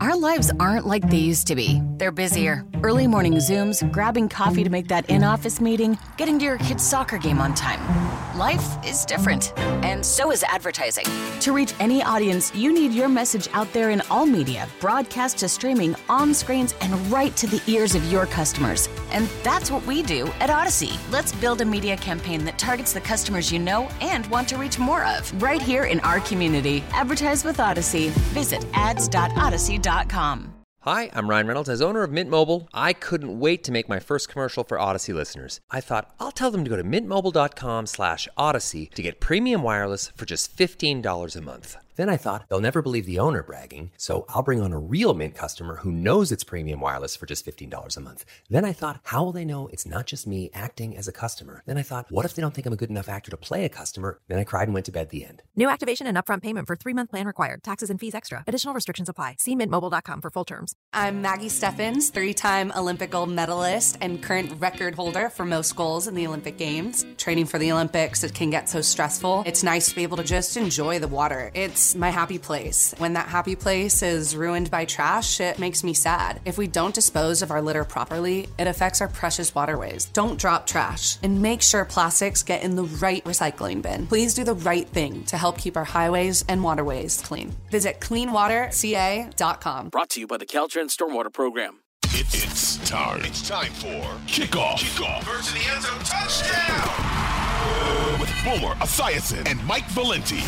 Our lives aren't like they used to be. They're busier. Early morning Zooms, grabbing coffee to make that in office meeting, getting to your kid's soccer game on time. Life is different, and so is advertising. To reach any audience, you need your message out there in all media, broadcast to streaming, on screens, and right to the ears of your customers. And that's what we do at Odyssey. Let's build a media campaign that targets the customers you know and want to reach more of, right here in our community. Advertise with Odyssey. Visit ads.odyssey.com. Hi, I'm Ryan Reynolds. As owner of Mint Mobile, I couldn't wait to make my first commercial for Odyssey listeners. I thought I'll tell them to go to mintmobile.com slash odyssey to get premium wireless for just $15 a month. Then I thought they'll never believe the owner bragging, so I'll bring on a real Mint customer who knows it's premium wireless for just $15 a month. Then I thought, how will they know it's not just me acting as a customer? Then I thought, what if they don't think I'm a good enough actor to play a customer? Then I cried and went to bed the end. New activation and upfront payment for three month plan required. Taxes and fees extra. Additional restrictions apply. See mintmobile.com for full terms. I'm Maggie Steffens, three time Olympic gold medalist and current record holder for most goals in the Olympic Games. Training for the Olympics, it can get so stressful. It's nice to be able to just enjoy the water. It's my happy place. When that happy place is ruined by trash, it makes me sad. If we don't dispose of our litter properly, it affects our precious waterways. Don't drop trash and make sure plastics get in the right recycling bin. Please do the right thing to help keep our highways and waterways clean. Visit cleanwaterca.com. Brought to you by the Caltrans Stormwater Program. It, it's time. It's time for kickoff. Kickoff. First to the end zone. Touchdown. With Boomer Esiason and Mike Valenti.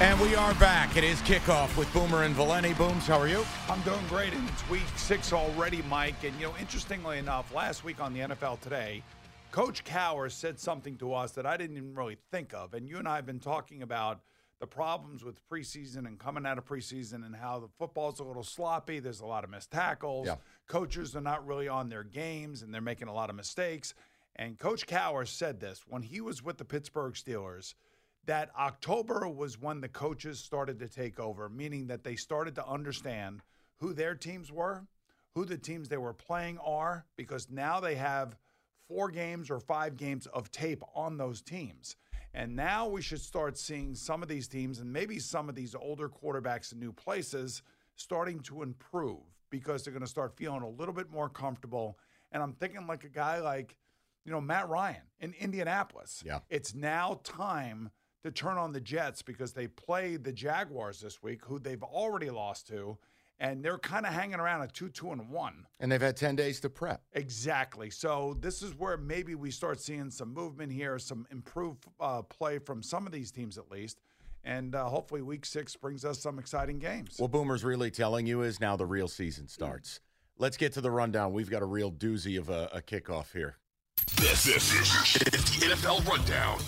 And we are back. It is kickoff with Boomer and Valenti. Booms, how are you? I'm doing great, and it's week six already, Mike. And, you know, interestingly enough, last week on the NFL Today, Coach Cowher said something to us that I didn't even really think of. And you and I have been talking about the problems with preseason and coming out of preseason and how the football's a little sloppy. There's a lot of missed tackles. Yeah. Coaches are not really on their games, and they're making a lot of mistakes. And Coach Cowher said this when he was with the Pittsburgh Steelers – that October was when the coaches started to take over, meaning that they started to understand who their teams were, who the teams they were playing are, because now they have four games or five games of tape on those teams. And now we should start seeing some of these teams and maybe some of these older quarterbacks in new places starting to improve because they're going to start feeling a little bit more comfortable. And I'm thinking like a guy like, you know, Matt Ryan in Indianapolis. Yeah. It's now time to turn on the Jets because they play the Jaguars this week, who they've already lost to, and they're kind of hanging around at two, two, and one. And they've had 10 days to prep. Exactly. So this is where maybe we start seeing some movement here, some improved uh, play from some of these teams at least. And uh, hopefully, week six brings us some exciting games. What Boomer's really telling you is now the real season starts. Let's get to the rundown. We've got a real doozy of a, a kickoff here. This, this is the NFL Rundown.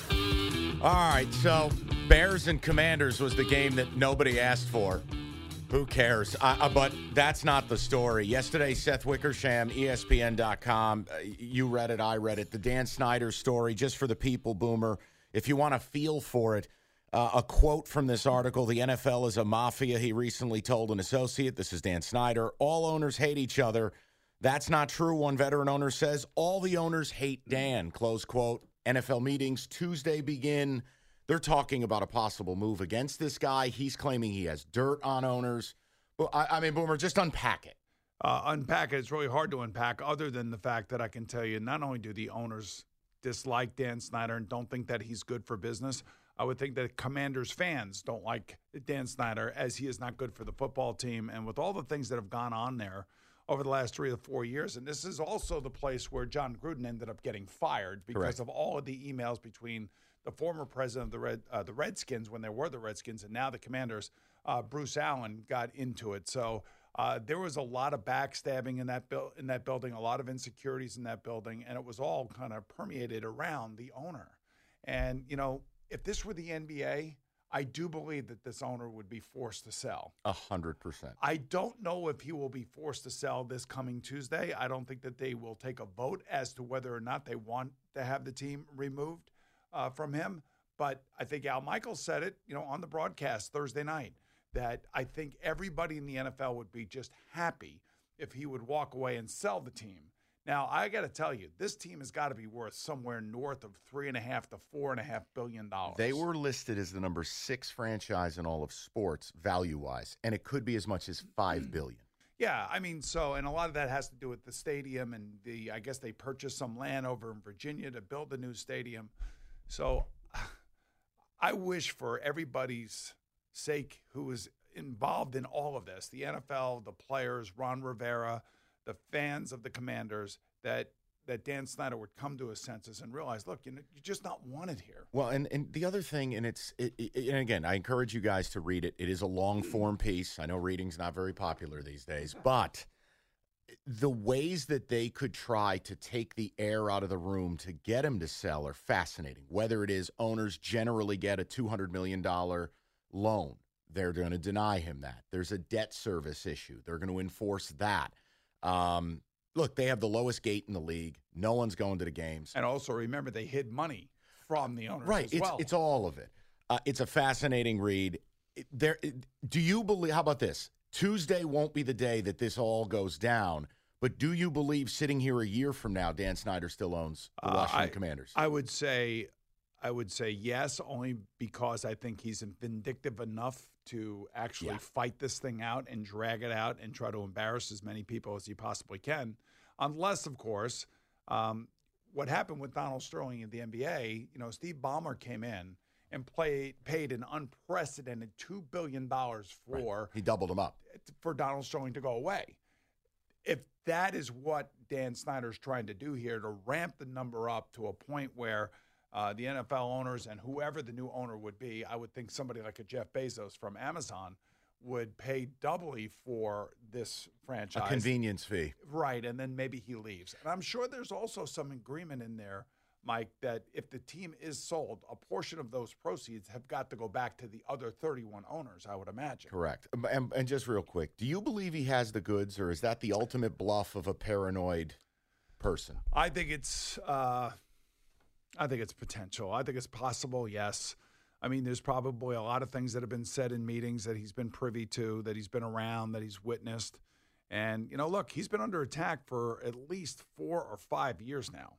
All right, so Bears and Commanders was the game that nobody asked for. Who cares? Uh, but that's not the story. Yesterday, Seth Wickersham, ESPN.com, uh, you read it, I read it. The Dan Snyder story, just for the people, Boomer. If you want to feel for it, uh, a quote from this article The NFL is a mafia, he recently told an associate. This is Dan Snyder. All owners hate each other. That's not true, one veteran owner says. All the owners hate Dan, close quote. NFL meetings Tuesday begin. They're talking about a possible move against this guy. He's claiming he has dirt on owners. I, I mean, Boomer, just unpack it. Uh, unpack it. It's really hard to unpack, other than the fact that I can tell you not only do the owners dislike Dan Snyder and don't think that he's good for business, I would think that Commanders fans don't like Dan Snyder as he is not good for the football team. And with all the things that have gone on there, over the last three or four years. And this is also the place where Jon Gruden ended up getting fired because Correct. of all of the emails between the former president of the Red uh, the Redskins when there were the Redskins and now the Commanders. Uh, Bruce Allen got into it. So uh, there was a lot of backstabbing in that bu- in that building, a lot of insecurities in that building, and it was all kind of permeated around the owner. And you know, if this were the NBA, I do believe that this owner would be forced to sell. A hundred percent. I don't know if he will be forced to sell this coming Tuesday. I don't think that they will take a vote as to whether or not they want to have the team removed uh, from him. But I think Al Michaels said it, you know, on the broadcast Thursday night that I think everybody in the NFL would be just happy if he would walk away and sell the team. Now, I got to tell you, this team has got to be worth somewhere north of three and a half to four and a half billion dollars. They were listed as the number six franchise in all of sports value wise, and it could be as much as five hmm. billion. Yeah, I mean, so and a lot of that has to do with the stadium and the. I guess they purchased some land over in Virginia to build the new stadium. So, I wish for everybody's sake who is involved in all of this, the NFL, the players, Ron Rivera, the fans of the Commanders, that that Dan Snyder would come to his senses and realize, look, you know, you're just not wanted here. Well, and, and the other thing, and it's, it, it, and again, I encourage you guys to read it. It is a long form piece. I know reading's not very popular these days, but the ways that they could try to take the air out of the room to get him to sell are fascinating. Whether it is owners generally get a $200 million loan, they're going to deny him that. There's a debt service issue, they're going to enforce that. Um, look, they have the lowest gate in the league. No one's going to the games. And also remember, they hid money from the owners right. as it's, well. it's all of it. Uh, it's a fascinating read. It- There, it- do you believe? How about this? Tuesday won't be the day that this all goes down. But do you believe, sitting here a year from now, Dan Snyder still owns the Uh, Washington I- Commanders? I would say, I would say yes, only because I think he's vindictive enough to actually Yeah. fight this thing out and drag it out and try to embarrass as many people as he possibly can. Unless, of course, um, what happened with Donald Sterling in the NBA, you know, Steve Ballmer came in and played paid an unprecedented two billion dollars for he doubled him up. for Donald Sterling to go away. If that is what Dan Snyder's trying to do here to ramp the number up to a point where uh, the NFL owners and whoever the new owner would be, I would think somebody like a Jeff Bezos from Amazon would pay doubly for this franchise. A convenience fee. Right, and then maybe he leaves. And I'm sure there's also some agreement in there, Mike, that if the team is sold, a portion of those proceeds have got to go back to the other 31 owners, I would imagine. Correct. Um, And, and just real quick, do you believe he has the goods, or is that the ultimate bluff of a paranoid person? I think it's uh, I think it's potential. I think it's possible, yes. I mean, there's probably a lot of things that have been said in meetings that he's been privy to, that he's been around, that he's witnessed. And, you know, look, he's been under attack for at least four or five years now.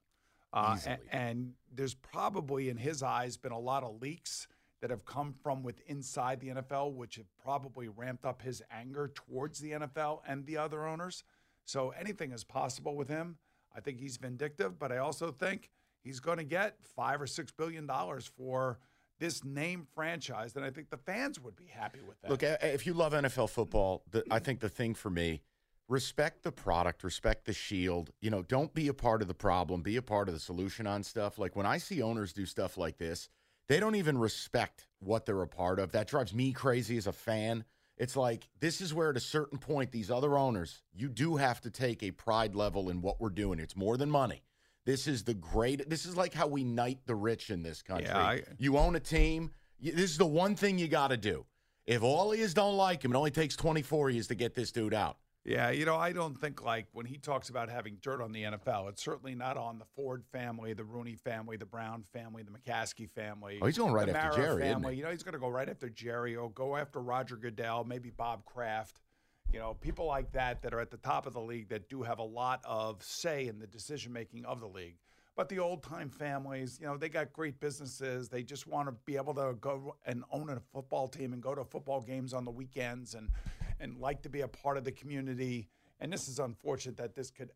Uh, a- Easily. and there's probably, in his eyes, been a lot of leaks that have come from with inside the NFL, which have probably ramped up his anger towards the NFL and the other owners. So anything is possible with him. I think he's vindictive, but I also think he's going to get five or six billion dollars for this name franchise, and I think the fans would be happy with that. Look, if you love NFL football, the, I think the thing for me, respect the product, respect the shield. You know, don't be a part of the problem, be a part of the solution on stuff. Like when I see owners do stuff like this, they don't even respect what they're a part of. That drives me crazy as a fan. It's like this is where at a certain point these other owners, you do have to take a pride level in what we're doing. It's more than money. This is the great this is like how we knight the rich in this country. Yeah, I- you own a team, this is the one thing you got to do. If all he is don't like him, it only takes 24 years to get this dude out. Yeah, you know, I don't think like when he talks about having dirt on the NFL, it's certainly not on the Ford family, the Rooney family, the Brown family, the McCaskey family. Oh, he's going right after Mara Jerry, isn't family. he? You know, he's going to go right after Jerry or go after Roger Goodell, maybe Bob Kraft. You know, people like that that are at the top of the league that do have a lot of say in the decision making of the league. But the old time families, you know, they got great businesses. They just want to be able to go and own a football team and go to football games on the weekends and and like to be a part of the community. And this is unfortunate that this could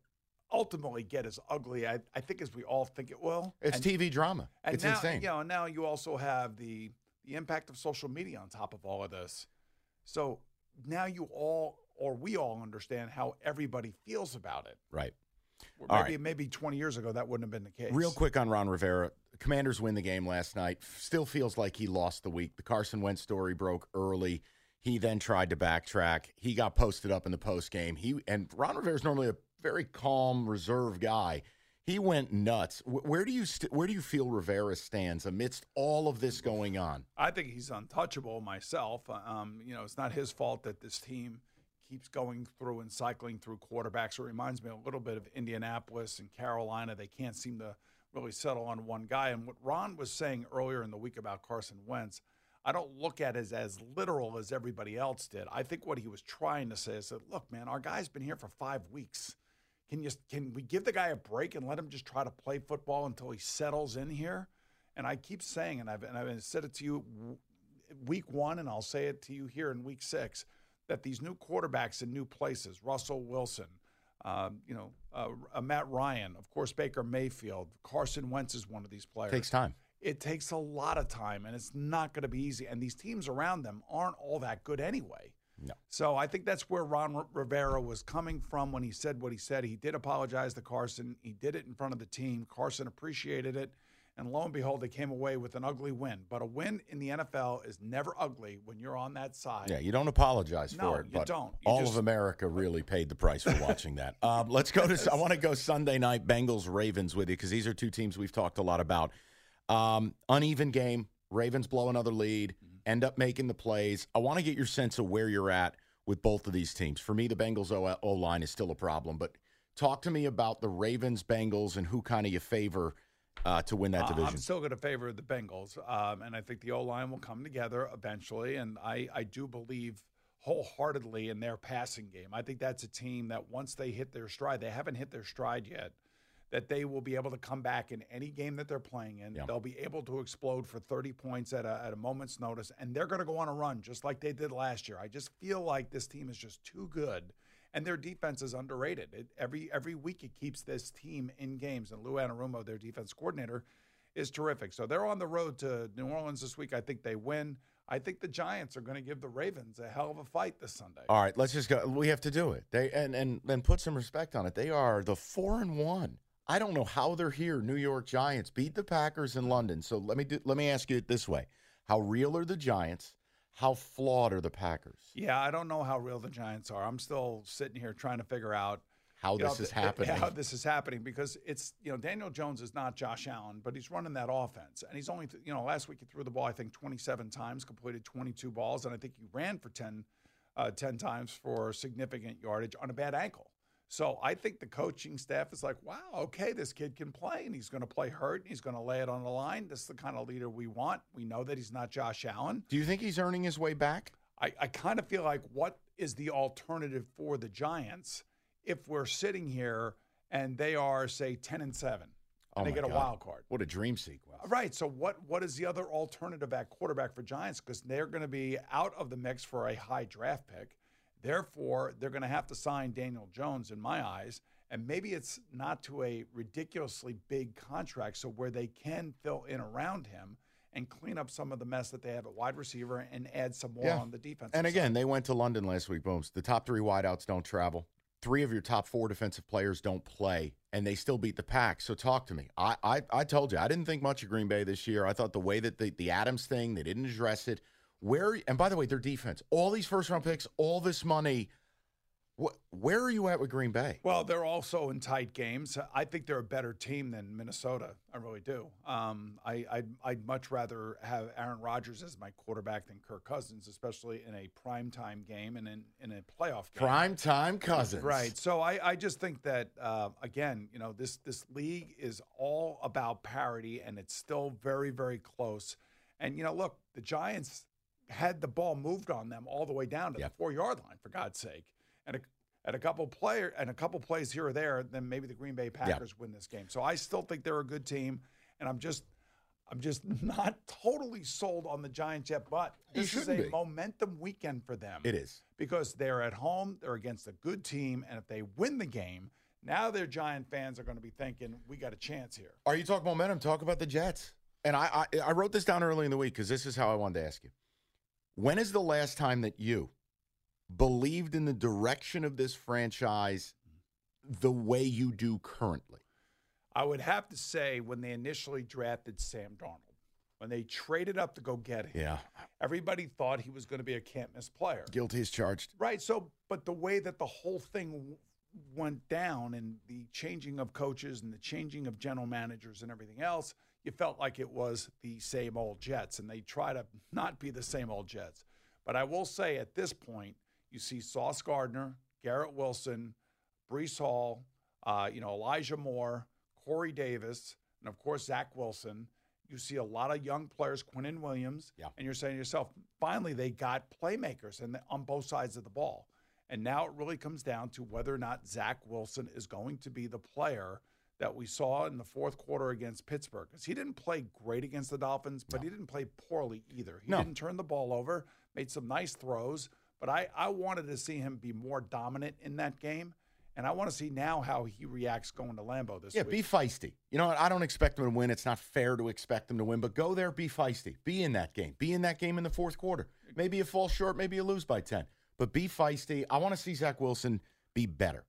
ultimately get as ugly, I, I think, as we all think it will. It's and, TV drama. and it's now, insane. You know, now you also have the the impact of social media on top of all of this. So now you all, or we all, understand how everybody feels about it. Right. Or maybe right. maybe 20 years ago that wouldn't have been the case. Real quick on Ron Rivera. Commanders win the game last night. Still feels like he lost the week. The Carson Wentz story broke early. He then tried to backtrack. He got posted up in the post game. He and Ron Rivera is normally a very calm, reserved guy. He went nuts. Where do you st- where do you feel Rivera stands amidst all of this going on? I think he's untouchable myself. Um, you know, it's not his fault that this team keeps going through and cycling through quarterbacks. It reminds me a little bit of Indianapolis and Carolina. They can't seem to really settle on one guy. And what Ron was saying earlier in the week about Carson Wentz, I don't look at it as, as literal as everybody else did. I think what he was trying to say is that, look, man, our guy's been here for five weeks. Can you can we give the guy a break and let him just try to play football until he settles in here? And I keep saying, and I've and I've said it to you week one, and I'll say it to you here in week six, that these new quarterbacks in new places, Russell Wilson, um, you know, uh, uh, Matt Ryan, of course, Baker Mayfield, Carson Wentz is one of these players. Takes time. It takes a lot of time, and it's not going to be easy. And these teams around them aren't all that good anyway. No. So I think that's where Ron R- Rivera was coming from when he said what he said. He did apologize to Carson. He did it in front of the team. Carson appreciated it. And lo and behold, they came away with an ugly win. But a win in the NFL is never ugly when you're on that side. Yeah, you don't apologize No, for it. you but don't. You all just- of America really paid the price for watching that. Um, let's go to. I want to go Sunday night Bengals Ravens with you because these are two teams we've talked a lot about. Um, uneven game. Ravens blow another lead. Mm-hmm. End up making the plays. I want to get your sense of where you're at with both of these teams. For me, the Bengals O line is still a problem, but talk to me about the Ravens Bengals and who kind of you favor uh, to win that Uh, division. I'm still going to favor the Bengals, um, and I think the O line will come together eventually. And I, I do believe wholeheartedly in their passing game. I think that's a team that once they hit their stride, they haven't hit their stride yet. That they will be able to come back in any game that they're playing in. Yeah. They'll be able to explode for 30 points at a, at a moment's notice, and they're going to go on a run just like they did last year. I just feel like this team is just too good, and their defense is underrated. It, every every week it keeps this team in games, and Lou Anarumo, their defense coordinator, is terrific. So they're on the road to New Orleans this week. I think they win. I think the Giants are going to give the Ravens a hell of a fight this Sunday. All right, let's just go. We have to do it. They and and then put some respect on it. They are the four and one. I don't know how they're here. New York Giants beat the Packers in London. So let me do, let me ask you it this way: How real are the Giants? How flawed are the Packers? Yeah, I don't know how real the Giants are. I'm still sitting here trying to figure out How this know, is happening? How this is happening because it's you know Daniel Jones is not Josh Allen, but he's running that offense, and he's only th- you know last week he threw the ball I think 27 times, completed 22 balls, and I think he ran for 10, uh, 10 times for significant yardage on a bad ankle. So I think the coaching staff is like, wow, okay, this kid can play, and he's going to play hurt, and he's going to lay it on the line. This is the kind of leader we want. We know that he's not Josh Allen. Do you think he's earning his way back? I, I kind of feel like what is the alternative for the Giants if we're sitting here and they are say ten and seven oh and Oh they get a God. wild card. What a dream sequence! Right. So what what is the other alternative at quarterback for Giants? Because they're going to be out of the mix for a high draft pick. Therefore, they're going to have to sign Daniel Jones, in my eyes. And maybe it's not to a ridiculously big contract, so where they can fill in around him and clean up some of the mess that they have at wide receiver and add some more on the defense. And again, they went to London last week. Booms. The top three wideouts don't travel. Three of your top four defensive players don't play, and they still beat the pack. So talk to me. I I, I told you I didn't think much of Green Bay this year. I thought the way that the, the Adams thing, they didn't address it. Where and by the way, their defense, all these first round picks, all this money. What, where are you at with Green Bay? Well, they're also in tight games. I think they're a better team than Minnesota. I really do. Um, I, I'd, I'd much rather have Aaron Rodgers as my quarterback than Kirk Cousins, especially in a primetime game and in, in a playoff game. Prime time cousins. Right. So I, I just think that uh, again, you know, this this league is all about parity, and it's still very very close. And you know, look, the Giants had the ball moved on them all the way down to Yep. the four yard line, for God's sake. And a, at a couple player and a couple plays here or there, then maybe the Green Bay Packers win this game. So I still think they're a good team, and I'm just. I'm just not totally sold on the Giants yet, but this is a be. momentum weekend for them It is. because they're at home, they're against a good team, and if they win the game, now their Giant fans are going to be thinking, we got a chance here. Are you talking momentum? Talk about the Jets. And I, I, I wrote this down early in the week because this is how I wanted to ask you. When is the last time that you believed in the direction of this franchise the way you do currently? I would have to say when they initially drafted Sam Darnold, when they traded up to go get him, Yeah. everybody thought he was going to be a can't miss player. Guilty as charged. Right. So, but the way that the whole thing went down and the changing of coaches and the changing of general managers and everything else, you felt like it was the same old Jets, and they try to not be the same old Jets. But I will say at this point, you see Sauce Gardner, Garrett Wilson, Breece Hall, uh, you know Elijah Moore, Corey Davis, and of course Zach Wilson. You see a lot of young players, Quinnen Williams, Yeah. and you're saying to yourself, finally they got playmakers and on both sides of the ball. And now it really comes down to whether or not Zach Wilson is going to be the player that we saw in the fourth quarter against Pittsburgh. Because he didn't play great against the Dolphins, but he didn't play poorly either. He No. didn't turn the ball over, made some nice throws. But I, I wanted to see him be more dominant in that game. And I want to see now how he reacts going to Lambeau this Yeah, week. Yeah, be feisty. You know, what? I don't expect him to win. It's not fair to expect him to win, but go there, be feisty. Be in that game. Be in that game in the fourth quarter. Maybe you fall short, maybe you lose by 10, but be feisty. I want to see Zach Wilson be better.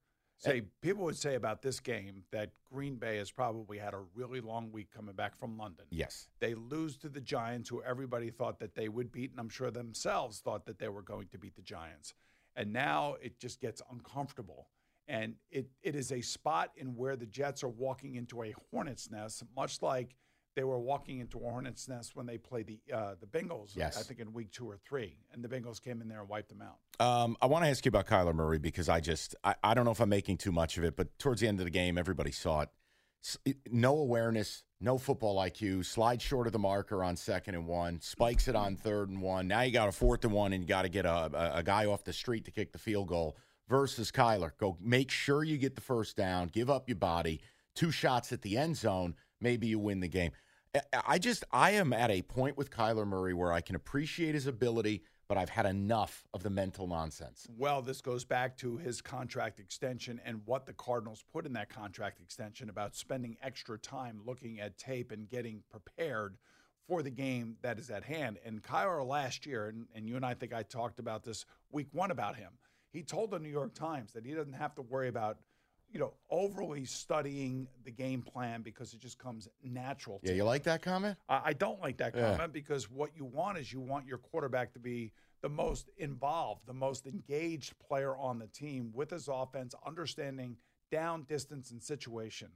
Eh say people would say about this game that Green Bay has probably had a really long week coming back from London. Yes. They lose to the Giants, who everybody thought that they would beat, and I'm sure themselves thought that they were going to beat the Giants. And now it just gets uncomfortable. And it, it is a spot in where the Jets are walking into a hornet's nest, much like they were walking into a hornet's nest when they played the uh, the Bengals. Yes. I think in week two or three, and the Bengals came in there and wiped them out. Um, I want to ask you about Kyler Murray because I just I, I don't know if I'm making too much of it, but towards the end of the game, everybody saw it. No awareness, no football IQ. Slide short of the marker on second and one, spikes it on third and one. Now you got a fourth and one, and you got to get a, a, a guy off the street to kick the field goal. Versus Kyler, go make sure you get the first down, give up your body, two shots at the end zone, maybe you win the game. I- just I am at a point with Kyler Murray where I can appreciate his ability, but I've had enough of the mental nonsense. Well, this goes back to his contract extension and what the Cardinals put in that contract extension about spending extra time looking at tape and getting prepared for the game that is at hand. And Kyler last year, and, and you and I think I talked about this week one about him. He told the New York Times that he doesn't have to worry about, you know, overly studying the game plan because it just comes natural to Yeah, you him. like that comment? I I don't like that Yeah. comment because what you want is you want your quarterback to be the most involved, the most engaged player on the team with his offense, understanding down, distance, and situation.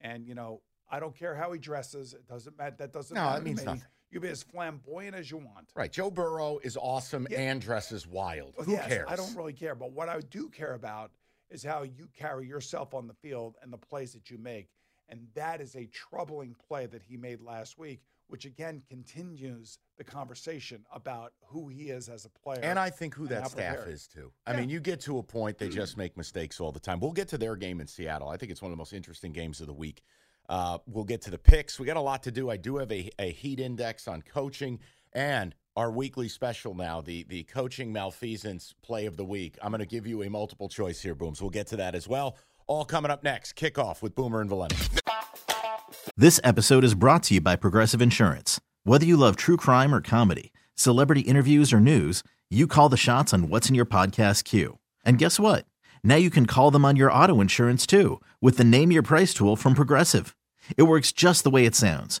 And you know, I don't care how he dresses; it doesn't matter. That doesn't No, matter. that means me. nothing. You be as flamboyant as you want. Right. Joe Burrow is awesome Yeah. and dresses wild. Who yes, cares? I don't really care. But what I do care about is how you carry yourself on the field and the plays that you make. And that is a troubling play that he made last week, which again continues the conversation about who he is as a player. And I think who that staff prepared. is too. I Yeah. mean, you get to a point they just make mistakes all the time. We'll get to their game in Seattle. I think it's one of the most interesting games of the week. Uh, we'll get to the picks. We got a lot to do. I do have a, a heat index on coaching and our weekly special now, the the coaching malfeasance play of the week. I'm going to give you a multiple choice here, Booms. We'll get to that as well. All coming up next. Kickoff with Boomer and Valenti. This episode is brought to you by Progressive Insurance. Whether you love true crime or comedy, celebrity interviews or news, you call the shots on what's in your podcast queue. And guess what? Now you can call them on your auto insurance too with the Name Your Price tool from Progressive. It works just the way it sounds.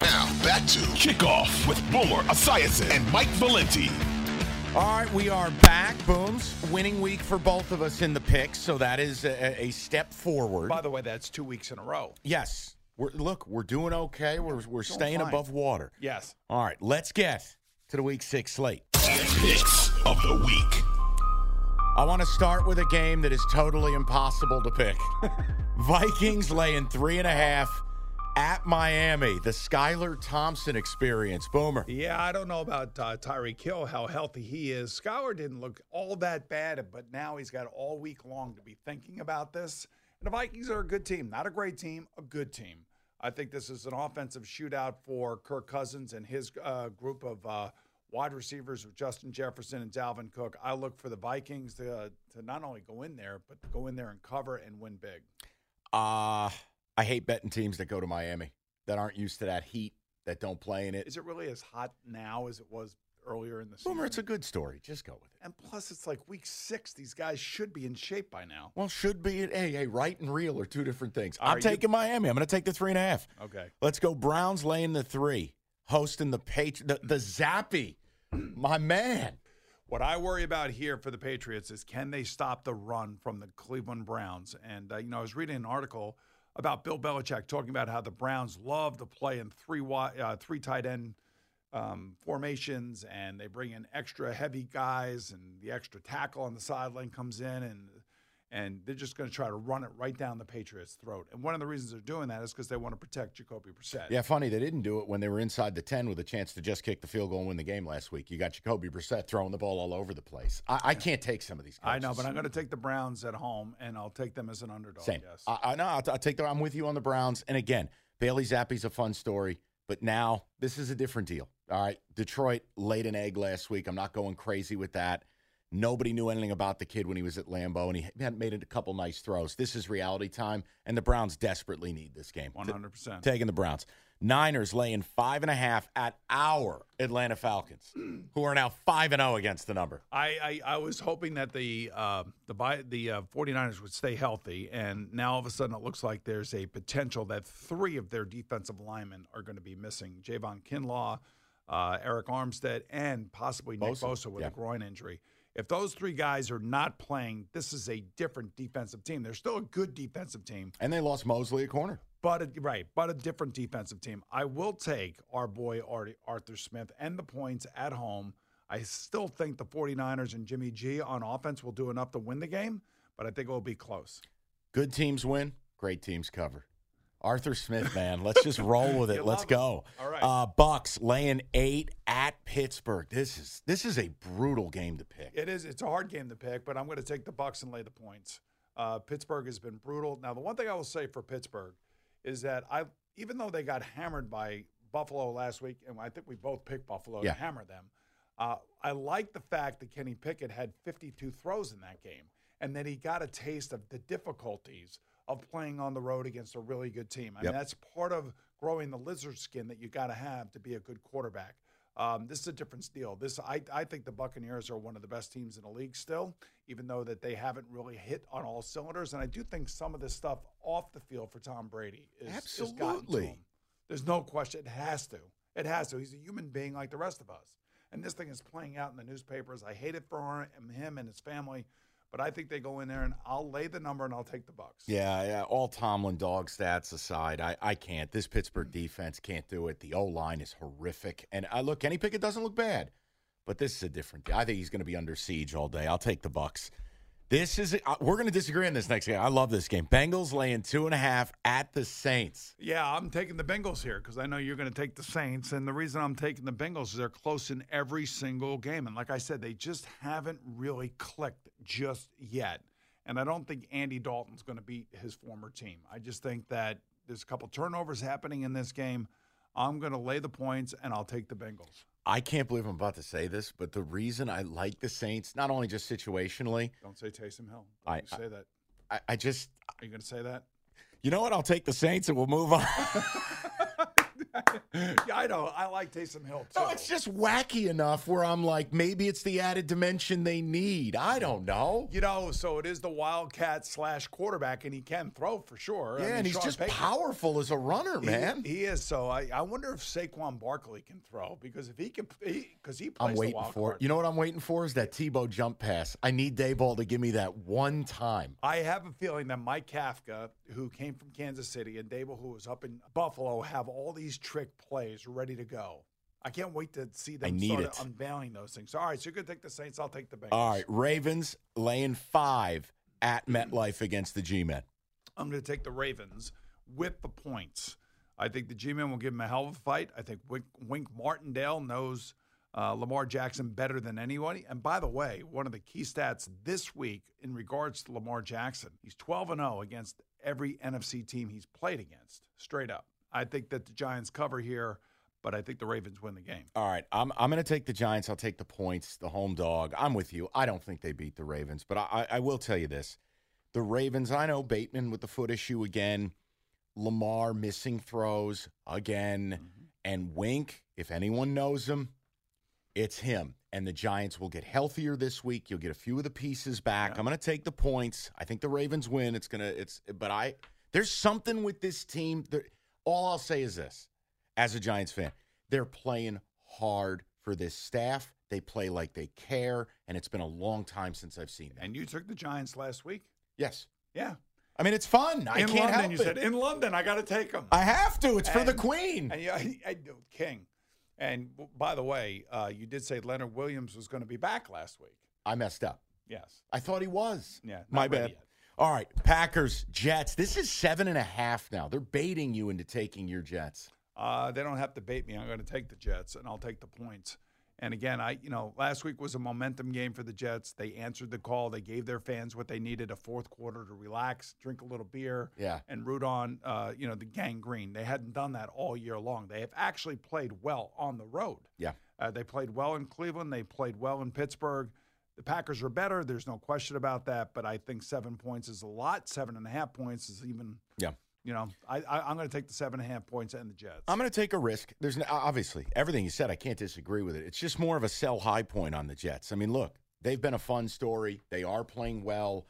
Now, back to Kickoff with Boomer Esiason and Mike Valenti. All right, we are back. Booms. Winning week for both of us in the picks, so that is a, a step forward. By the way, that's two weeks in a row. yes. We're, look, we're doing okay. We're, we're staying fine. above water. Yes. All right, let's get to the week six slate. Picks of the week. I want to start with a game that is totally impossible to pick. Vikings laying three and a half at Miami, the Skylar Thompson experience. Boomer. Yeah, I don't know about uh, Tyreek Hill, how healthy he is. Skylar didn't look all that bad, but now he's got all week long to be thinking about this. And the Vikings are a good team, not a great team, a good team. I think this is an offensive shootout for Kirk Cousins and his uh, group of uh, wide receivers with Justin Jefferson and Dalvin Cook. I look for the Vikings to, to not only go in there, but to go in there and cover and win big. Uh, I hate betting teams that go to Miami that aren't used to that heat, that don't play in it. Is it really as hot now as it was earlier in the season? Boomer, it's a good story. Just go with it. And plus, it's like week six. These guys should be in shape by now. Well, should be. Hey, hey, right and real are two different things. All I'm you- taking Miami. I'm going to take the three and a half. Okay. Let's go. Browns laying the three, hosting the Patri- the, the Zappe. My man. What I worry about here for the Patriots is can they stop the run from the Cleveland Browns? And uh, you know, I was reading an article about Bill Belichick talking about how the Browns love to play in three uh, three tight end um, formations, and they bring in extra heavy guys, and the extra tackle on the sideline comes in, and and they're just going to try to run it right down the Patriots' throat. And one of the reasons they're doing that is because they want to protect Jacoby Brissett. Yeah, funny they didn't do it when they were inside the ten with a chance to just kick the field goal and win the game last week. You got Jacoby Brissett throwing the ball all over the place. I, I can't take some of these. Guys. I know, but I'm going to take the Browns at home, and I'll take them as an underdog. Same. Yes. I, I know. I'll, I'll take the. I'm with you on the Browns. And again, Bailey Zappe's a fun story, but now this is a different deal. All right, Detroit laid an egg last week. I'm not going crazy with that. Nobody knew anything about the kid when he was at Lambeau, and he had made a couple nice throws. This is reality time, and the Browns desperately need this game. 100%. Taking the Browns. Niners laying five and a half at our Atlanta Falcons, who are now five and zero against the number. I, I, I was hoping that the uh, the buy, the uh, 49ers would stay healthy, and now all of a sudden it looks like there's a potential that three of their defensive linemen are going to be missing: Javon Kinlaw, uh, Arik Armstead, and possibly Nick Bosa, Bosa with yeah. a groin injury. If those three guys are not playing, this is a different defensive team. They're still a good defensive team, And they lost Moseley at corner. but a, right, but a different defensive team. I will take our boy Arthur Smith and the points at home. I still think the 49ers and Jimmy G on offense will do enough to win the game, but I think it will be close. Good teams win, great teams cover. Arthur Smith, man, let's just roll with it. Let's love it. go. All right. Uh, Bucks laying eight at Pittsburgh. This is this is a brutal game to pick. It is. It's a hard game to pick, but I'm going to take the Bucks and lay the points. Uh, Pittsburgh has been brutal. Now, the one thing I will say for Pittsburgh is that I, even though they got hammered by Buffalo last week, and I think we both picked Buffalo Yeah. to hammer them, uh, I like the fact that Kenny Pickett had 52 throws in that game, and that he got a taste of the difficulties of playing on the road against a really good team. I Yep. mean, that's part of growing the lizard skin that you got to have to be a good quarterback. Um, this is a different deal. This I, I think the Buccaneers are one of the best teams in the league still, even though that they haven't really hit on all cylinders. And I do think some of this stuff off the field for Tom Brady is has gotten to Absolutely. There's no question. It has to. It has to. He's a human being like the rest of us. And this thing is playing out in the newspapers. I hate it for him and his family, but I think they go in there and I'll lay the number and I'll take the Bucks. Yeah, yeah. All Tomlin dog stats aside, I, I can't. This Pittsburgh mm. defense can't do it. The O line is horrific. And I look, Kenny Pickett doesn't look bad, but this is a different. I think he's going to be under siege all day. I'll take the Bucks. This is. Uh, we're going to disagree on this next game. I love this game. Bengals laying two and a half at the Saints. Yeah, I'm taking the Bengals here because I know you're going to take the Saints. And the reason I'm taking the Bengals is they're close in every single game. And like I said, they just haven't really clicked just yet. And I don't think Andy Dalton's going to beat his former team. I just think that there's a couple turnovers happening in this game. I'm going to lay the points and I'll take the Bengals. I can't believe I'm about to say this, but the reason I like the Saints, not only just situationally, Don't say Taysom Hill. I- Don't you say that. I, I just, Are you going to say that? you know what? I'll take the Saints and we'll move on. yeah, I know. I like Taysom Hill too. No, it's just wacky enough where I'm like, maybe it's the added dimension they need. I don't know. You know, so it is the Wildcat slash quarterback, and he can throw for sure. I Yeah, mean, and he's Sean just Payton- powerful as a runner, man. He, is. So I, I wonder if Saquon Barkley can throw because if he can, because he, plays I'm waiting for card. You know what I'm waiting for is that Tebow jump pass. I need Daboll to give me that one time. I have a feeling that Mike Kafka, who came from Kansas City, and Daboll, who was up in Buffalo, have all these trick plays ready to go. I can't wait to see them I need start it. unveiling those things. All right, so you're going to take the Saints. I'll take the Bengals. All right, Ravens laying five at MetLife against the G-Men. I'm going to take the Ravens with the points. I think the G-Men will give him a hell of a fight. I think Wink, Wink Martindale knows uh, Lamar Jackson better than anybody. And by the way, one of the key stats this week in regards to Lamar Jackson, he's 12 and 0 against every NFC team he's played against, straight up. I think that the Giants cover here, but I think the Ravens win the game. All right, I'm I'm going to take the Giants. I'll take the points, the home dog. I'm with you. I don't think they beat the Ravens, but I, I will tell you this: the Ravens. I know Bateman with the foot issue again, Lamar missing throws again, Mm-hmm. and Wink. If anyone knows him, it's him. And the Giants will get healthier this week. You'll get a few of the pieces back. I'm going to take the points. I think the Ravens win. It's going to it's but I there's something with this team. That, all I'll say is this as a Giants fan, they're playing hard for this staff. They play like they care, and it's been a long time since I've seen that. And you took the Giants last week? Yes. Yeah. I mean, it's fun. I in can't London, help you it. said, in London, I got to take them. I have to. It's for the Queen. And yeah, I, I, King. And by the way, uh, you did say Leonard Williams was going to be back last week. I messed up. Yes. I thought he was. Yeah. My bad. yet. All right, Packers, Jets. This is seven and a half now. They're baiting you into taking your Jets. Uh, they don't have to bait me. I'm going to take the Jets, and I'll take the points. And again, I you know last week was a momentum game for the Jets. They answered the call. They gave their fans what they needed: a fourth quarter to relax, drink a little beer, Yeah. and root on uh, you know the Gang Green. They hadn't done that all year long. They have actually played well on the road. Yeah. Uh, they played well in Cleveland. They played well in Pittsburgh. The Packers are better. There's no question about that. But I think seven points is a lot. Seven and a half points is even. Yeah. You know, I, I, I'm going to take the seven and a half points and the Jets. I'm going to take a risk. There's no, obviously everything you said. I can't disagree with it. It's just more of a sell high point on the Jets. I mean, look, they've been a fun story. They are playing well.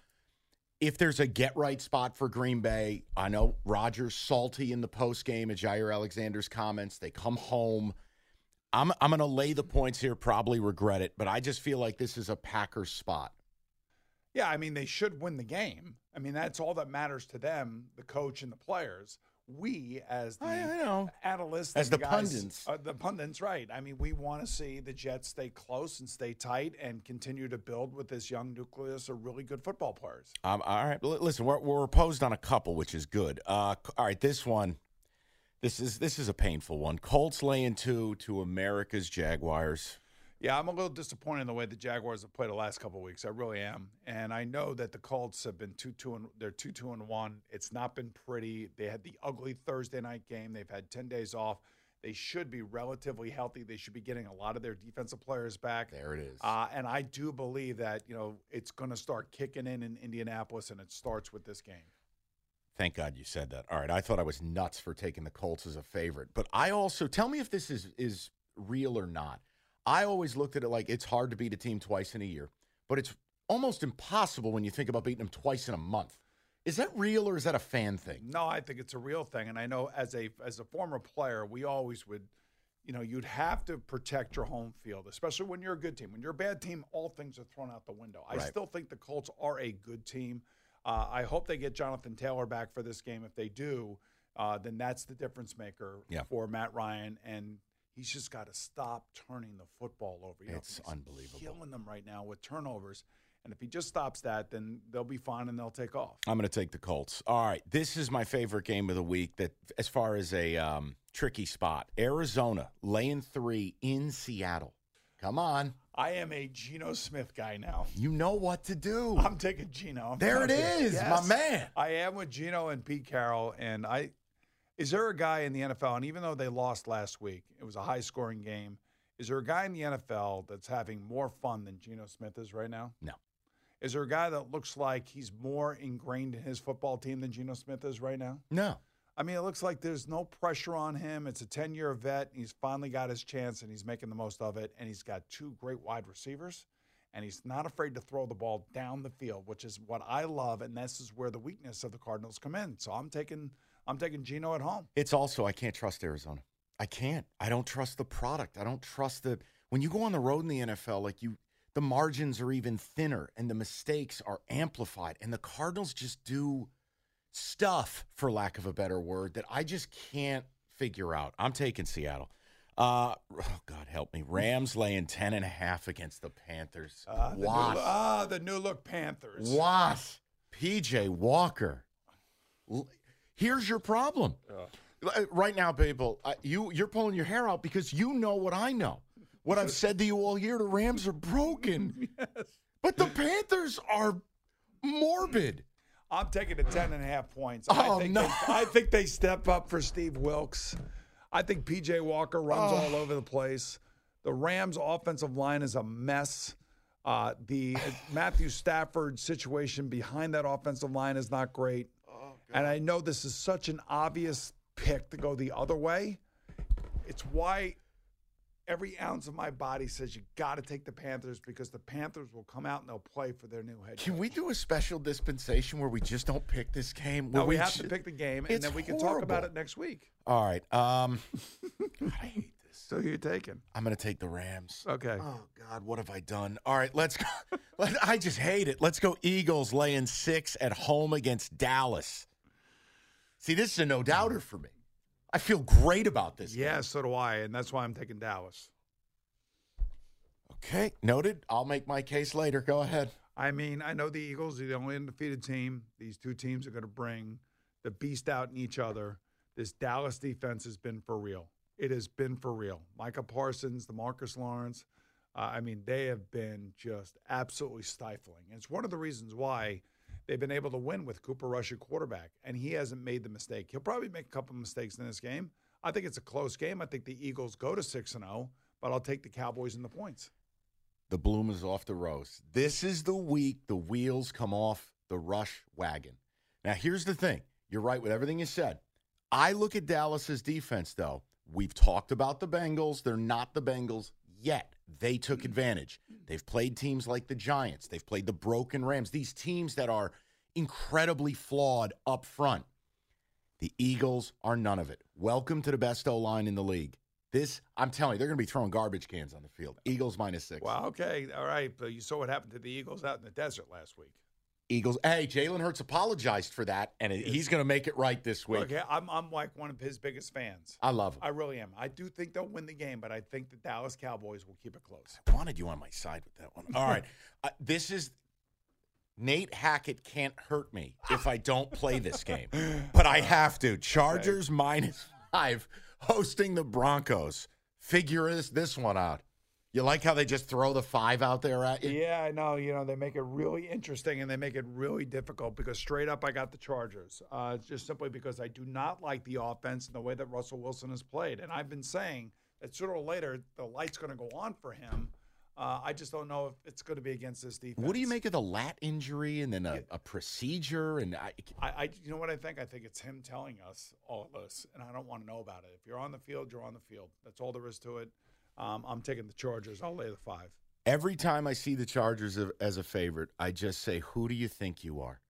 If there's a get right spot for Green Bay, I know Rodgers salty in the post game at Jaire Alexander's comments. They come home. I'm I'm going to lay the points here. Probably regret it, but I just feel like this is a Packers spot. Yeah, I mean, they should win the game. I mean, that's all that matters to them, the coach and the players. We, as the I- I know. analysts, As and the guys- pundits. uh, the pundits, right? I mean, we want to see the Jets stay close and stay tight and continue to build with this young nucleus of really good football players. Um, all right, listen, we're, we're opposed on a couple, which is good. Uh, all right, this one, this is this is a painful one. Colts laying two to America's Jaguars. Yeah, I'm a little disappointed in the way the Jaguars have played the last couple of weeks. I really am, and I know that the Colts have been two two and they're two two and one. It's not been pretty. They had the ugly Thursday night game. They've had ten days off. They should be relatively healthy. They should be getting a lot of their defensive players back. There it is. Uh, and I do believe that you know it's going to start kicking in in Indianapolis, and it starts with this game. Thank God you said that. All right, I thought I was nuts for taking the Colts as a favorite, but I also tell me if this is is real or not. I always looked at it like it's hard to beat a team twice in a year, but it's almost impossible when you think about beating them twice in a month. Is that real or is that a fan thing? No, I think it's a real thing, and I know as a as a former player, we always would, you know, you'd have to protect your home field, especially when you're a good team. When you're a bad team, all things are thrown out the window. I still think the Colts are a good team. Uh, I hope they get Jonathan Taylor back for this game. If they do, uh, then that's the difference maker Yeah. for Matt Ryan, and he's just got to stop turning the football over. You know, It's he's unbelievable. Killing them right now with turnovers, and if he just stops that, then they'll be fine and they'll take off. I'm going to take the Colts. All right, this is my favorite game of the week. That, as far as a um, tricky spot, Arizona laying three in Seattle. Come on, I am a Geno Smith guy now. you know what to do. I'm taking Geno. I'm There it is, is, my man. I am with Geno and Pete Carroll, and I. Is there a guy in the NFL, and even though they lost last week, it was a high-scoring game. Is there a guy in the NFL that's having more fun than Geno Smith is right now? No. Is there a guy that looks like he's more ingrained in his football team than Geno Smith is right now? No. I mean, it looks like there's no pressure on him. It's a 10 year vet. And He's finally got his chance and he's making the most of it. And he's got two great wide receivers. And he's not afraid to throw the ball down the field, which is what I love. And this is where the weakness of the Cardinals come in. So I'm taking I'm taking Geno at home. It's also I can't trust Arizona. I can't. I don't trust the product. I don't trust the when you go on the road in the NFL, like you the margins are even thinner and the mistakes are amplified. And the Cardinals just do stuff, for lack of a better word, that I just can't figure out. I'm taking Seattle. Uh, oh God help me. Rams laying 10 and a half against the Panthers. Uh, the new, ah, the new look Panthers. What? PJ Walker. Here's your problem. Uh, Right now, people, uh, you you're pulling your hair out because you know what I know. What I've said to you all year: the Rams are broken, yes. but the Panthers are morbid. I'm taking the 10 and a half points. Oh, I think no. They, I think they step up for Steve Wilks. I think PJ Walker runs Oh. all over the place. The Rams' offensive line is a mess. Uh, the Matthew Stafford situation behind that offensive line is not great. and I know this is such an obvious pick to go the other way. It's why every ounce of my body says you got to take the Panthers because the Panthers will come out and they'll play for their new head. Coach. Can we do a special dispensation where we just don't pick this game? No, Where we have to pick the game, and It's then we can talk about it next week. All right. Um, God, I hate this. So you're taking? I'm going to take the Rams. Okay. Oh God, what have I done? All right, let's go. I just hate it. Let's go. Eagles laying six at home against Dallas. See, this is a no doubter for me. I feel great about this. Yeah, so do I, and that's why I'm taking Dallas. Okay, noted. I'll make my case later. Go ahead. I mean, I know the Eagles are the only undefeated team. These two teams are going to bring the beast out in each other. This Dallas defense has been for real. It has been for real. Micah Parsons, DeMarcus Lawrence. Uh, I mean, they have been just absolutely stifling. And it's one of the reasons why they've been able to win with Cooper Rush at quarterback, and he hasn't made the mistake. He'll probably make a couple mistakes in this game. I think it's a close game. I think the Eagles go to six and zero, but I'll take the Cowboys in the points. The bloom is off the rose. This is the week the wheels come off the rush wagon. Now, here's the thing. You're right with everything you said. I look at Dallas's defense, though. We've talked about the Bengals. They're not the Bengals yet. They took mm. advantage. They've played teams like the Giants. They've played the broken Rams. These teams that are incredibly flawed up front. The Eagles are none of it. Welcome to the best O line in the league. This, I'm telling you, they're going to be throwing garbage cans on the field. Eagles minus six. Wow. Okay. All right. But you saw what happened to the Eagles out in the desert last week. Eagles. Hey, Jalen Hurts apologized for that, and he's going to make it right this week. Okay. I'm, I'm like one of his biggest fans. I love him. I really am. I do think they'll win the game, but I think the Dallas Cowboys will keep it close. I wanted you on my side with that one. All right. Uh, this is Nate Hackett can't hurt me if I don't play this game, but I have to. Chargers minus five hosting the Broncos. Figure this this one out. You like how they just throw the five out there at you? Yeah, I know. You know, they make it really interesting and they make it really difficult because straight up, I got the Chargers. Uh, just simply because I do not like the offense and the way that Russell Wilson has played. And I've been saying that sooner or later, the light's going to go on for him. Uh, I just don't know if it's going to be against this defense. What do you make of the lat injury and then a, a procedure? And I, I, I, you know what I think? I think it's him telling us all of this, and I don't want to know about it. If you're on the field, you're on the field. That's all there is to it. Um, I'm taking the Chargers. I'll lay the five. Every time I see the Chargers as a favorite, I just say, "Who do you think you are?"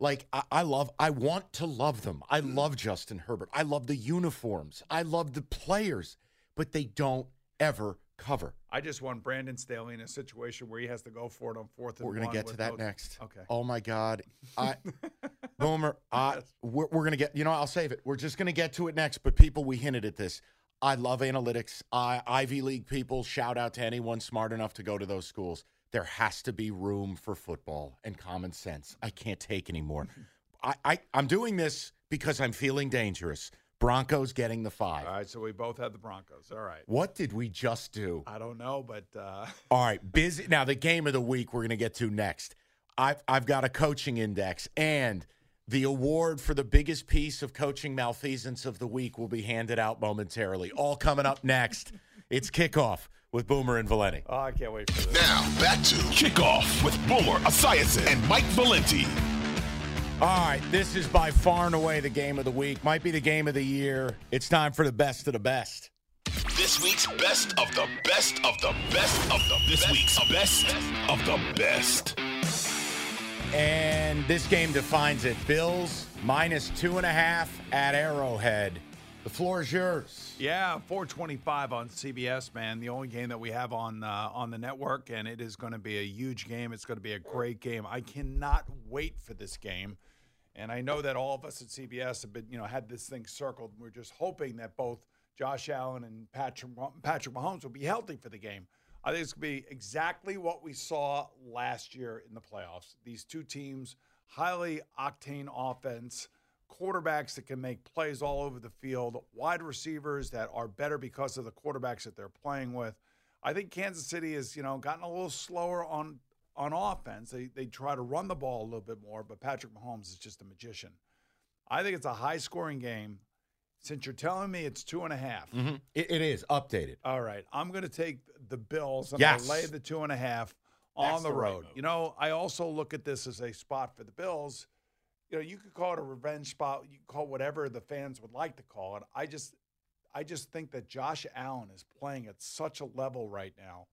Like I, I love, I want to love them. I love Justin Herbert. I love the uniforms. I love the players, but they don't ever cover. I just want Brandon Staley in a situation where he has to go for it on fourth and We're gonna one get to that no- next. Okay. Oh my God, I, Boomer, I, we're, we're gonna get. You know, I'll save it. We're just gonna get to it next. But people, we hinted at this. I love analytics. I, Ivy League people. Shout out to anyone smart enough to go to those schools. There has to be room for football and common sense. I can't take anymore. I, I I'm doing this because I'm feeling dangerous. Broncos getting the five. All right, so we both had the Broncos. All right. What did we just do? I don't know, but uh, All right, busy. Now the game of the week we're going to get to next. I've I've got a coaching index and the award for the biggest piece of coaching malfeasance of the week will be handed out momentarily. All coming up next. It's kickoff with Boomer and Valenti. oh, I can't wait for this. Now, back to Kickoff with Boomer Esiason and Mike Valenti. All right, this is by far and away the game of the week. Might be the game of the year. It's time for the best of the best. This week's best of the best of the best of the this week's best of the best. And this game defines it. Bills minus two and a half at Arrowhead. The floor is yours. Yeah, 425 on CBS, man. The only game that we have on uh, on the network, and it is going to be a huge game. It's going to be a great game. I cannot wait for this game. And I know that all of us at CBS have been, you know, had this thing circled. We're just hoping that both Josh Allen and Patrick Patrick Mahomes will be healthy for the game. I think it's going to be exactly what we saw last year in the playoffs. These two teams, highly octane offense, quarterbacks that can make plays all over the field, wide receivers that are better because of the quarterbacks that they're playing with. I think Kansas City has, you know, gotten a little slower on on offense. They they try to run the ball a little bit more, but Patrick Mahomes is just a magician. I think it's a high scoring game. Since you're telling me it's two and a half, Mm-hmm. It, it is updated. all right, I'm going to take the Bills and Yes. I lay the two and a half on That's the the right road. move. you know, I also look at this as a spot for the Bills. You know, you could call it a revenge spot. You could call it whatever the fans would like to call it. I just, I just think that Josh Allen is playing at such a level right now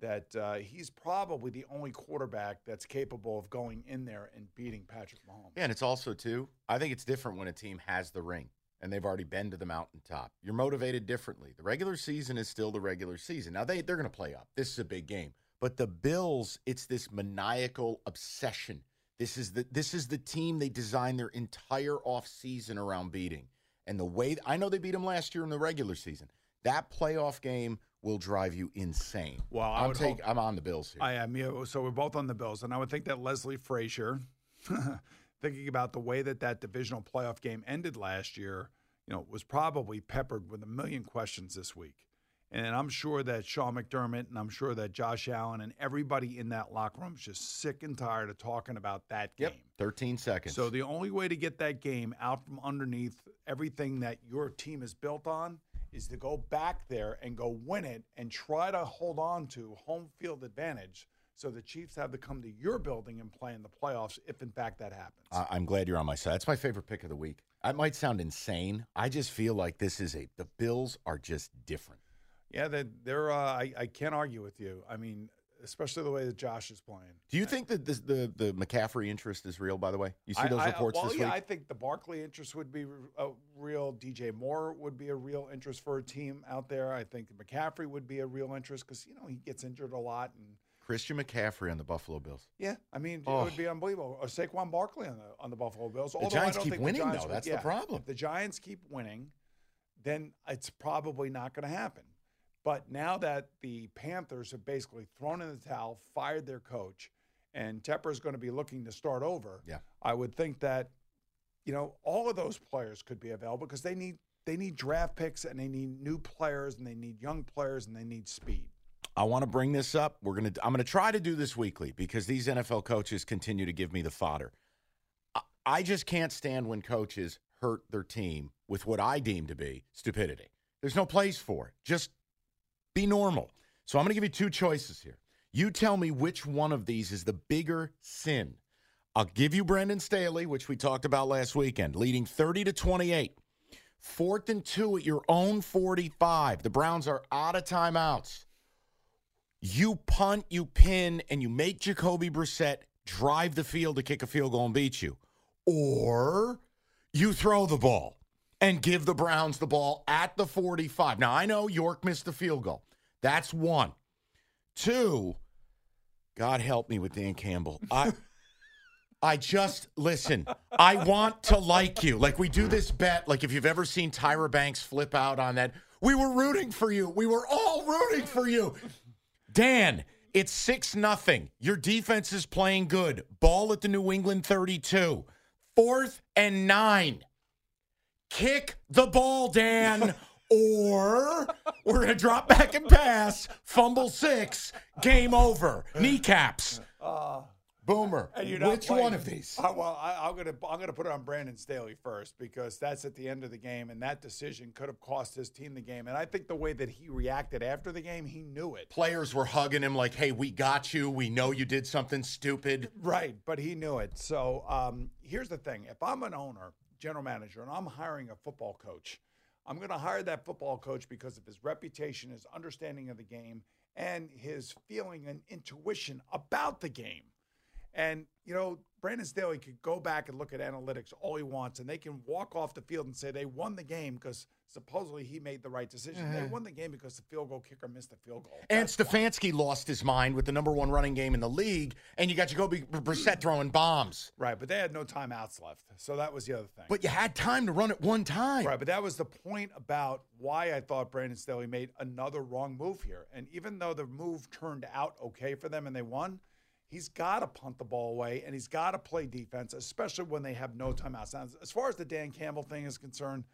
that uh, he's probably the only quarterback that's capable of going in there and beating Patrick Mahomes. Yeah, and it's also too. I think it's different when a team has the ring and they've already been to the mountaintop. You're motivated differently. The regular season is still the regular season. Now they they're going to play up. This is a big game, but the Bills, it's this maniacal obsession. This is the this is the team they designed their entire offseason around beating. And the way I know they beat them last year in the regular season. That playoff game will drive you insane. Well, I'm take, hope- I'm on the Bills here. I am. Yeah, so we're both on the Bills, and I would think that Leslie Frazier, thinking about the way that that divisional playoff game ended last year, you know, was probably peppered with a million questions this week. And I'm sure that Sean McDermott and I'm sure that Josh Allen and everybody in that locker room is just sick and tired of talking about that game. Yep, 13 seconds. So the only way to get that game out from underneath everything that your team is built on is to go back there and go win it and try to hold on to home field advantage so the Chiefs have to come to your building and play in the playoffs if in fact that happens. I- I'm glad you're on my side. That's my favorite pick of the week. That might sound insane. I just feel like this is a the Bills are just different. yeah, that they're uh, I, I can't argue with you. I mean, especially the way that Josh is playing. Do you think that this, the the McCaffrey interest is real? By the way, you see I- those I- reports well, this yeah, week. I think the Barkley interest would be a real. DJ Moore would be a real interest for a team out there. I think McCaffrey would be a real interest because you know he gets injured a lot, and Christian McCaffrey on the Buffalo Bills. yeah, I mean Oh. it would oh. be unbelievable. Or Saquon Barkley on the on the Buffalo Bills. The Giants I don't keep winning, Giants though. would- That's the problem. If the Giants keep winning, then it's probably not going to happen. But now that the Panthers have basically thrown in the towel, fired their coach, and Tepper is going to be looking to start over, Yeah. I would think that you know all of those players could be available because they need they need draft picks and they need new players and they need young players and they need speed. I want to bring this up. We're gonna. I'm gonna try to do this weekly because these NFL coaches continue to give me the fodder. I, I just can't stand when coaches hurt their team with what I deem to be stupidity. There's no place for it. Just be normal. So I'm gonna give you two choices here. You tell me which one of these is the bigger sin. I'll give you Brandon Staley, which we talked about last weekend, leading 30 to 28. Fourth and two at your own 45. The Browns are out of timeouts. You punt, you pin, and you make Jacoby Brissett drive the field to kick a field goal and beat you. Or you throw the ball and give the Browns the ball at the 45. Now, I know York missed the field goal. That's one. Two, God help me with Dan Campbell. I. I just listen. I want to like you. Like we do this bet. Like if you've ever seen Tyra Banks flip out on that, we were rooting for you. We were all rooting for you. Dan, it's six nothing. Your defense is playing good. Ball at the New England thirty-two. Fourth and nine. Kick the ball, Dan. Or we're gonna drop back and pass, fumble six, game over, kneecaps. Uh, Boomer. And you're not Which playing- one of these? Uh, well, I, I'm gonna I'm gonna put it on Brandon Staley first because that's at the end of the game, and that decision could have cost his team the game. And I think the way that he reacted after the game, he knew it. Players were hugging him like, "Hey, we got you. We know you did something stupid." Right, but he knew it. So um, here's the thing: if I'm an owner, general manager, and I'm hiring a football coach, I'm going to hire that football coach because of his reputation, his understanding of the game, and his feeling and intuition about the game. And, you know, Brandon Staley could go back and look at analytics all he wants, and they can walk off the field and say they won the game because supposedly he made the right decision. They uh-huh. won the game because the field goal kicker missed the field goal. And That's Stefanski lost his mind with the number one running game in the league, and you got Jacoby Brissett throwing bombs. right, but they had no timeouts left. So that was the other thing. But you had time to run it one time. Right, but that was the point about why I thought Brandon Staley made another wrong move here. And even though the move turned out okay for them and they won, he's got to punt the ball away and he's got to play defense, especially when they have no timeouts. Now, as far as the Dan Campbell thing is concerned,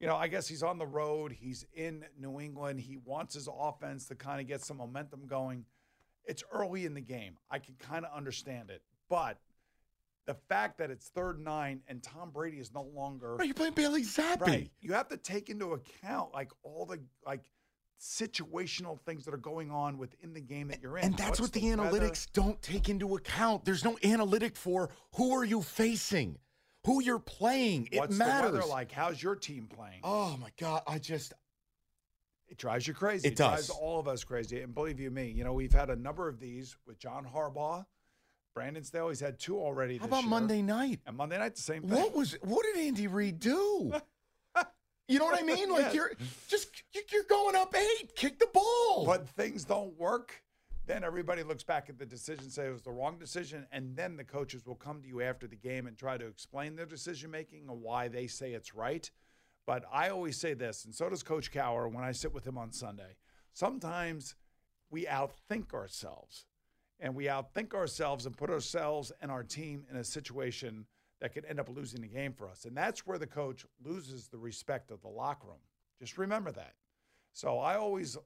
you know, I guess he's on the road. He's in New England. He wants his offense to kind of get some momentum going. It's early in the game. I can kind of understand it. But the fact that it's third and nine and Tom Brady is no longer Right, you're playing Bailey Zappe. Right. You have to take into account like all the like situational things that are going on within the game that you're in. And that's What's what the, weather? analytics don't take into account. There's no analytic for who are you facing, who you're playing. It What's matters. the weather like? How's your team playing? Oh my God! I just It drives you crazy. It drives does. all of us crazy. And believe you me, you know, we've had a number of these with John Harbaugh, Brandon Staley. He's had two already. how about year. Monday night? And Monday night, the same thing. What was what did Andy Reid do? you know what I mean? Like Yes. you're just you- you're going up eight. Kick the ball. But things don't work. Then everybody looks back at the decision, say it was the wrong decision, and then the coaches will come to you after the game and try to explain their decision making and why they say it's right. But I always say this, and so does Coach Cowher when I sit with him on Sunday. Sometimes we outthink ourselves, and we outthink ourselves and put ourselves and our team in a situation that could end up losing the game for us. And that's where the coach loses the respect of the locker room. Just remember that. So I always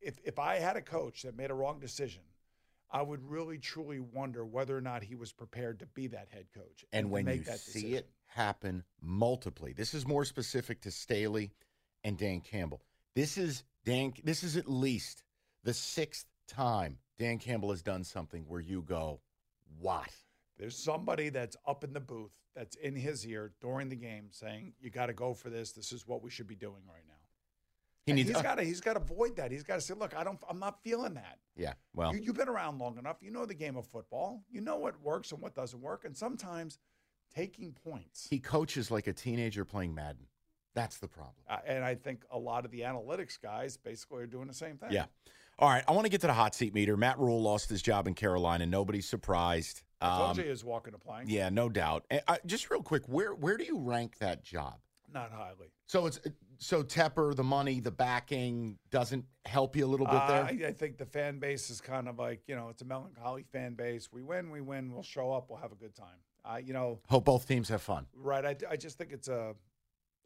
if if I had a coach that made a wrong decision, I would really truly wonder whether or not he was prepared to be that head coach and to when make you that see it happen multiply, this is more specific to Staley and Dan Campbell. This is Dan. This is at least the sixth time Dan Campbell has done something where you go, "What?" There's somebody that's up in the booth that's in his ear during the game saying, "You got to go for this. This is what we should be doing right now." He needs, he's got to. He's got to avoid that. He's got to say, "Look, I don't. I'm not feeling that." yeah. Well, you, you've been around long enough. You know the game of football. You know what works and what doesn't work. And sometimes taking points. he coaches like a teenager playing Madden. That's the problem. Uh, and I think a lot of the analytics guys basically are doing the same thing. Yeah. All right. I want to get to the hot seat meter. Matt Rhule lost his job in Carolina. Nobody's surprised. Um, he was walking a plank. yeah, no doubt. And, uh, just real quick, where where do you rank that job? Not highly. So it's so Tepper, the money, the backing doesn't help you a little bit Uh, there. I, I think the fan base is kind of like, you know, it's a melancholy fan base. We win, we win, we'll show up, we'll have a good time. Uh, you know, Hope both teams have fun. right. I, I just think it's a,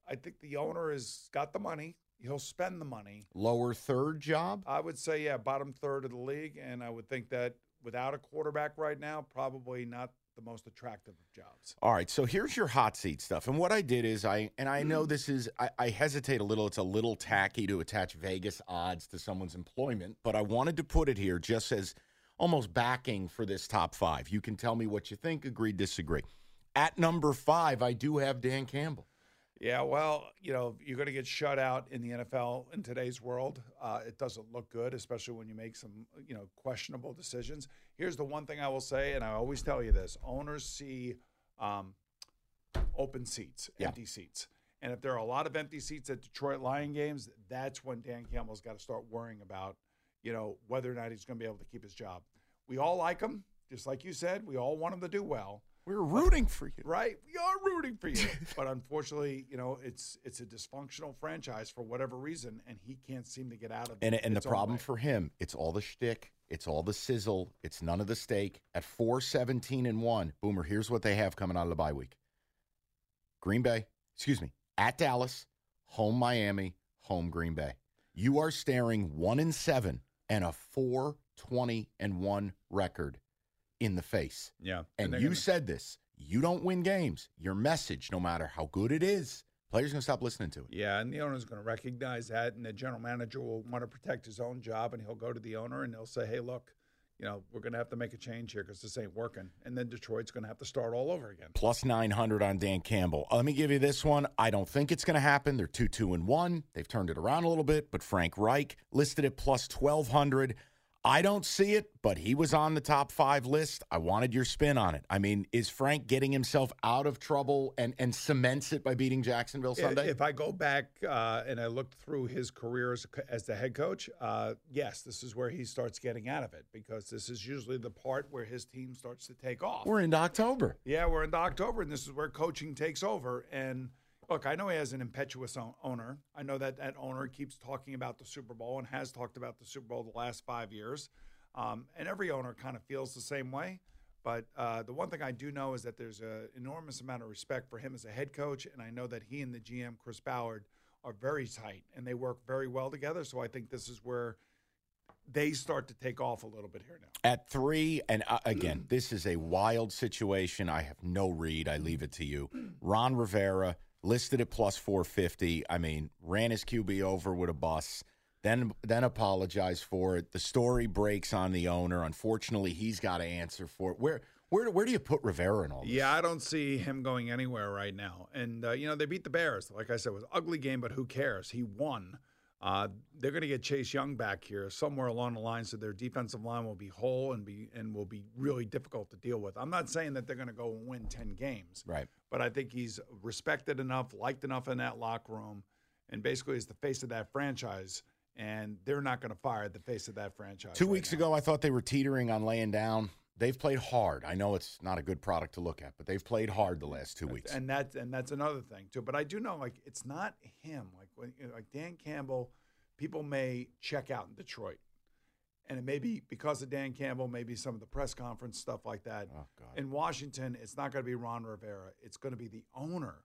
I think the owner has got the money. He'll spend the money. Lower third job. I would say, yeah, bottom third of the league. And I would think that without a quarterback right now, probably not the most attractive of jobs. All right, so here's your hot seat stuff. And what I did is I and I know mm. this is I, I hesitate a little. It's a little tacky to attach Vegas odds to someone's employment, but I wanted to put it here just as almost backing for this top five. You can tell me what you think, agree, disagree. At number five, I do have Dan Campbell. Yeah, well, you know, you're going to get shut out in the NFL in today's world. Uh, it doesn't look good, especially when you make some, you know, questionable decisions. Here's the one thing I will say, and I always tell you this: owners see um, open seats, Yeah. empty seats, and if there are a lot of empty seats at Detroit Lion games, that's when Dan Campbell's got to start worrying about, you know, whether or not he's going to be able to keep his job. We all like him, just like you said. We all want him to do well. We're rooting for you. Right, we are rooting for you, but unfortunately, you know, it's it's a dysfunctional franchise for whatever reason, and he can't seem to get out of it. And and the problem way. for him, it's all the shtick, it's all the sizzle, it's none of the steak. At four seventeen and one, Boomer. Here's what they have coming out of the bye week: Green Bay, excuse me, at Dallas, home Miami, home Green Bay. You are staring one and seven and a four twenty and one record in the face. yeah, And they're you gonna- said this: you don't win games. Your message, no matter how good it is, players gonna stop listening to it. yeah, and the owner's going to recognize that, and the general manager will want to protect his own job, and he'll go to the owner and he'll say, "Hey, look, you know, we're going to have to make a change here because this ain't working," and then Detroit's going to have to start all over again. plus 900 on Dan Campbell. Let me give you this one. I don't think it's going to happen. They're 2 2 and 1. They've turned it around a little bit, but Frank Reich listed at plus 1200. I don't see it, but he was on the top five list. I wanted your spin on it. I mean, is Frank getting himself out of trouble and, and cements it by beating Jacksonville Sunday? If I go back uh, and I looked through his career as, as the head coach, uh, yes, this is where he starts getting out of it because this is usually the part where his team starts to take off. We're into October. Yeah, we're into October, and this is where coaching takes over. And look, I know he has an impetuous owner. I know that that owner keeps talking about the Super Bowl and has talked about the Super Bowl the last five years. Um, and every owner kind of feels the same way. But uh, the one thing I do know is that there's an enormous amount of respect for him as a head coach, and I know that he and the GM Chris Ballard are very tight and they work very well together. So I think this is where they start to take off a little bit here now. At three, and uh, again, this is a wild situation. I have no read. I leave it to you. Ron Rivera listed at plus 450. I mean, ran his QB over with a bus, then then apologized for it. The story breaks on the owner. Unfortunately, he's got to answer for it. Where where where do you put Rivera in all this? Yeah, I don't see him going anywhere right now. And uh, you know, they beat the Bears. Like I said, it was ugly game, but who cares? He won. Uh, they're going to get Chase Young back here somewhere along the line, so their defensive line will be whole and be and will be really difficult to deal with. I'm not saying that they're going to go and win ten games, right? But I think he's respected enough, liked enough in that locker room, and basically is the face of that franchise. And they're not going to fire the face of that franchise. Two right weeks now. ago, I thought they were teetering on laying down. They've played hard. I know it's not a good product to look at, but they've played hard the last two weeks. and that's and that's another thing too. But I do know, like, it's not him. Like when you know, like Dan Campbell, people may check out in Detroit, and it may be because of Dan Campbell, maybe some of the press conference stuff like that. Oh, God. In Washington, it's not going to be Ron Rivera. It's going to be the owner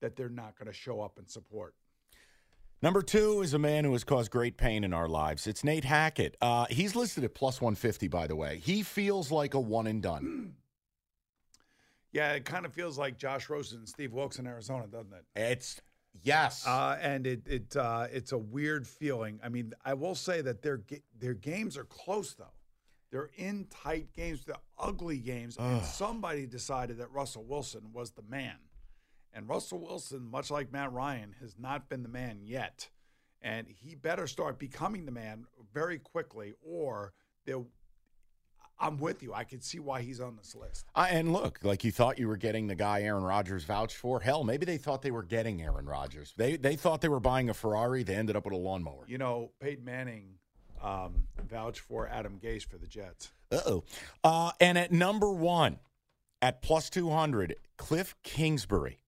that they're not going to show up and support. Number two is a man who has caused great pain in our lives. It's Nate Hackett. Uh, he's listed at plus 150, by the way. He feels like a one and done. Yeah, it kind of feels like Josh Rosen and Steve Wilks in Arizona, doesn't it? It's yes, uh, and it it uh, it's a weird feeling. I mean, I will say that their their games are close though. They're in tight games, they're ugly games, and somebody decided that Russell Wilson was the man. And Russell Wilson, much like Matt Ryan, has not been the man yet. And he better start becoming the man very quickly, or they'll. I'm with you. I can see why he's on this list. Uh, and look, like you thought you were getting the guy Aaron Rodgers vouched for. Hell, maybe they thought they were getting Aaron Rodgers. They they thought they were buying a Ferrari. They ended up with a lawnmower. You know, Peyton Manning um, vouched for Adam Gase for the Jets. Uh-oh. Uh And at number one, at plus two hundred, Kliff Kingsbury.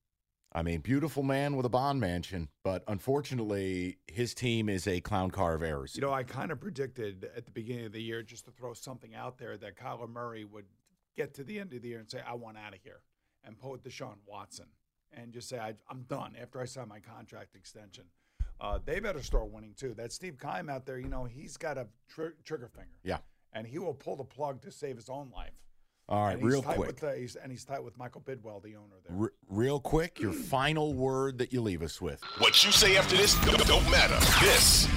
I mean, beautiful man with a bond mansion, but unfortunately, his team is a clown car of errors. You know, I kind of predicted at the beginning of the year, just to throw something out there, that Kyler Murray would get to the end of the year and say, I want out of here, and pull Deshaun Watson and just say, I'm done after I sign my contract extension. Uh, they better start winning too. That Steve Keim out there, you know, he's got a tr- trigger finger. Yeah. And he will pull the plug to save his own life. All right, real quick. With the, he's, and he's tight with Michael Bidwill, the owner there. R- real quick, your final word that you leave us with. What you say after this don't, don't matter. This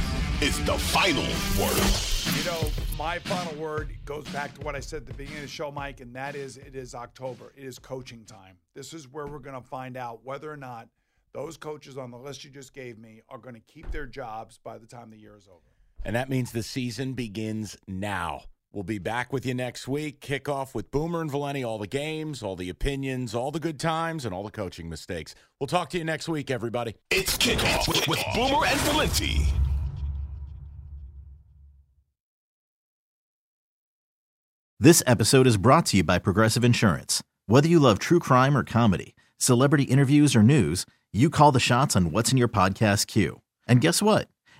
is the final word. You know, my final word goes back to what I said at the beginning of the show, Mike, and that is it is October. It is coaching time. This is where we're going to find out whether or not those coaches on the list you just gave me are going to keep their jobs by the time the year is over. And that means the season begins now. We'll be back with you next week. Kickoff with Boomer and Valenti, all the games, all the opinions, all the good times, and all the coaching mistakes. We'll talk to you next week, everybody. It's kickoff with, with Boomer and Valenti. This episode is brought to you by Progressive Insurance. Whether you love true crime or comedy, celebrity interviews or news, you call the shots on what's in your podcast queue. And guess what?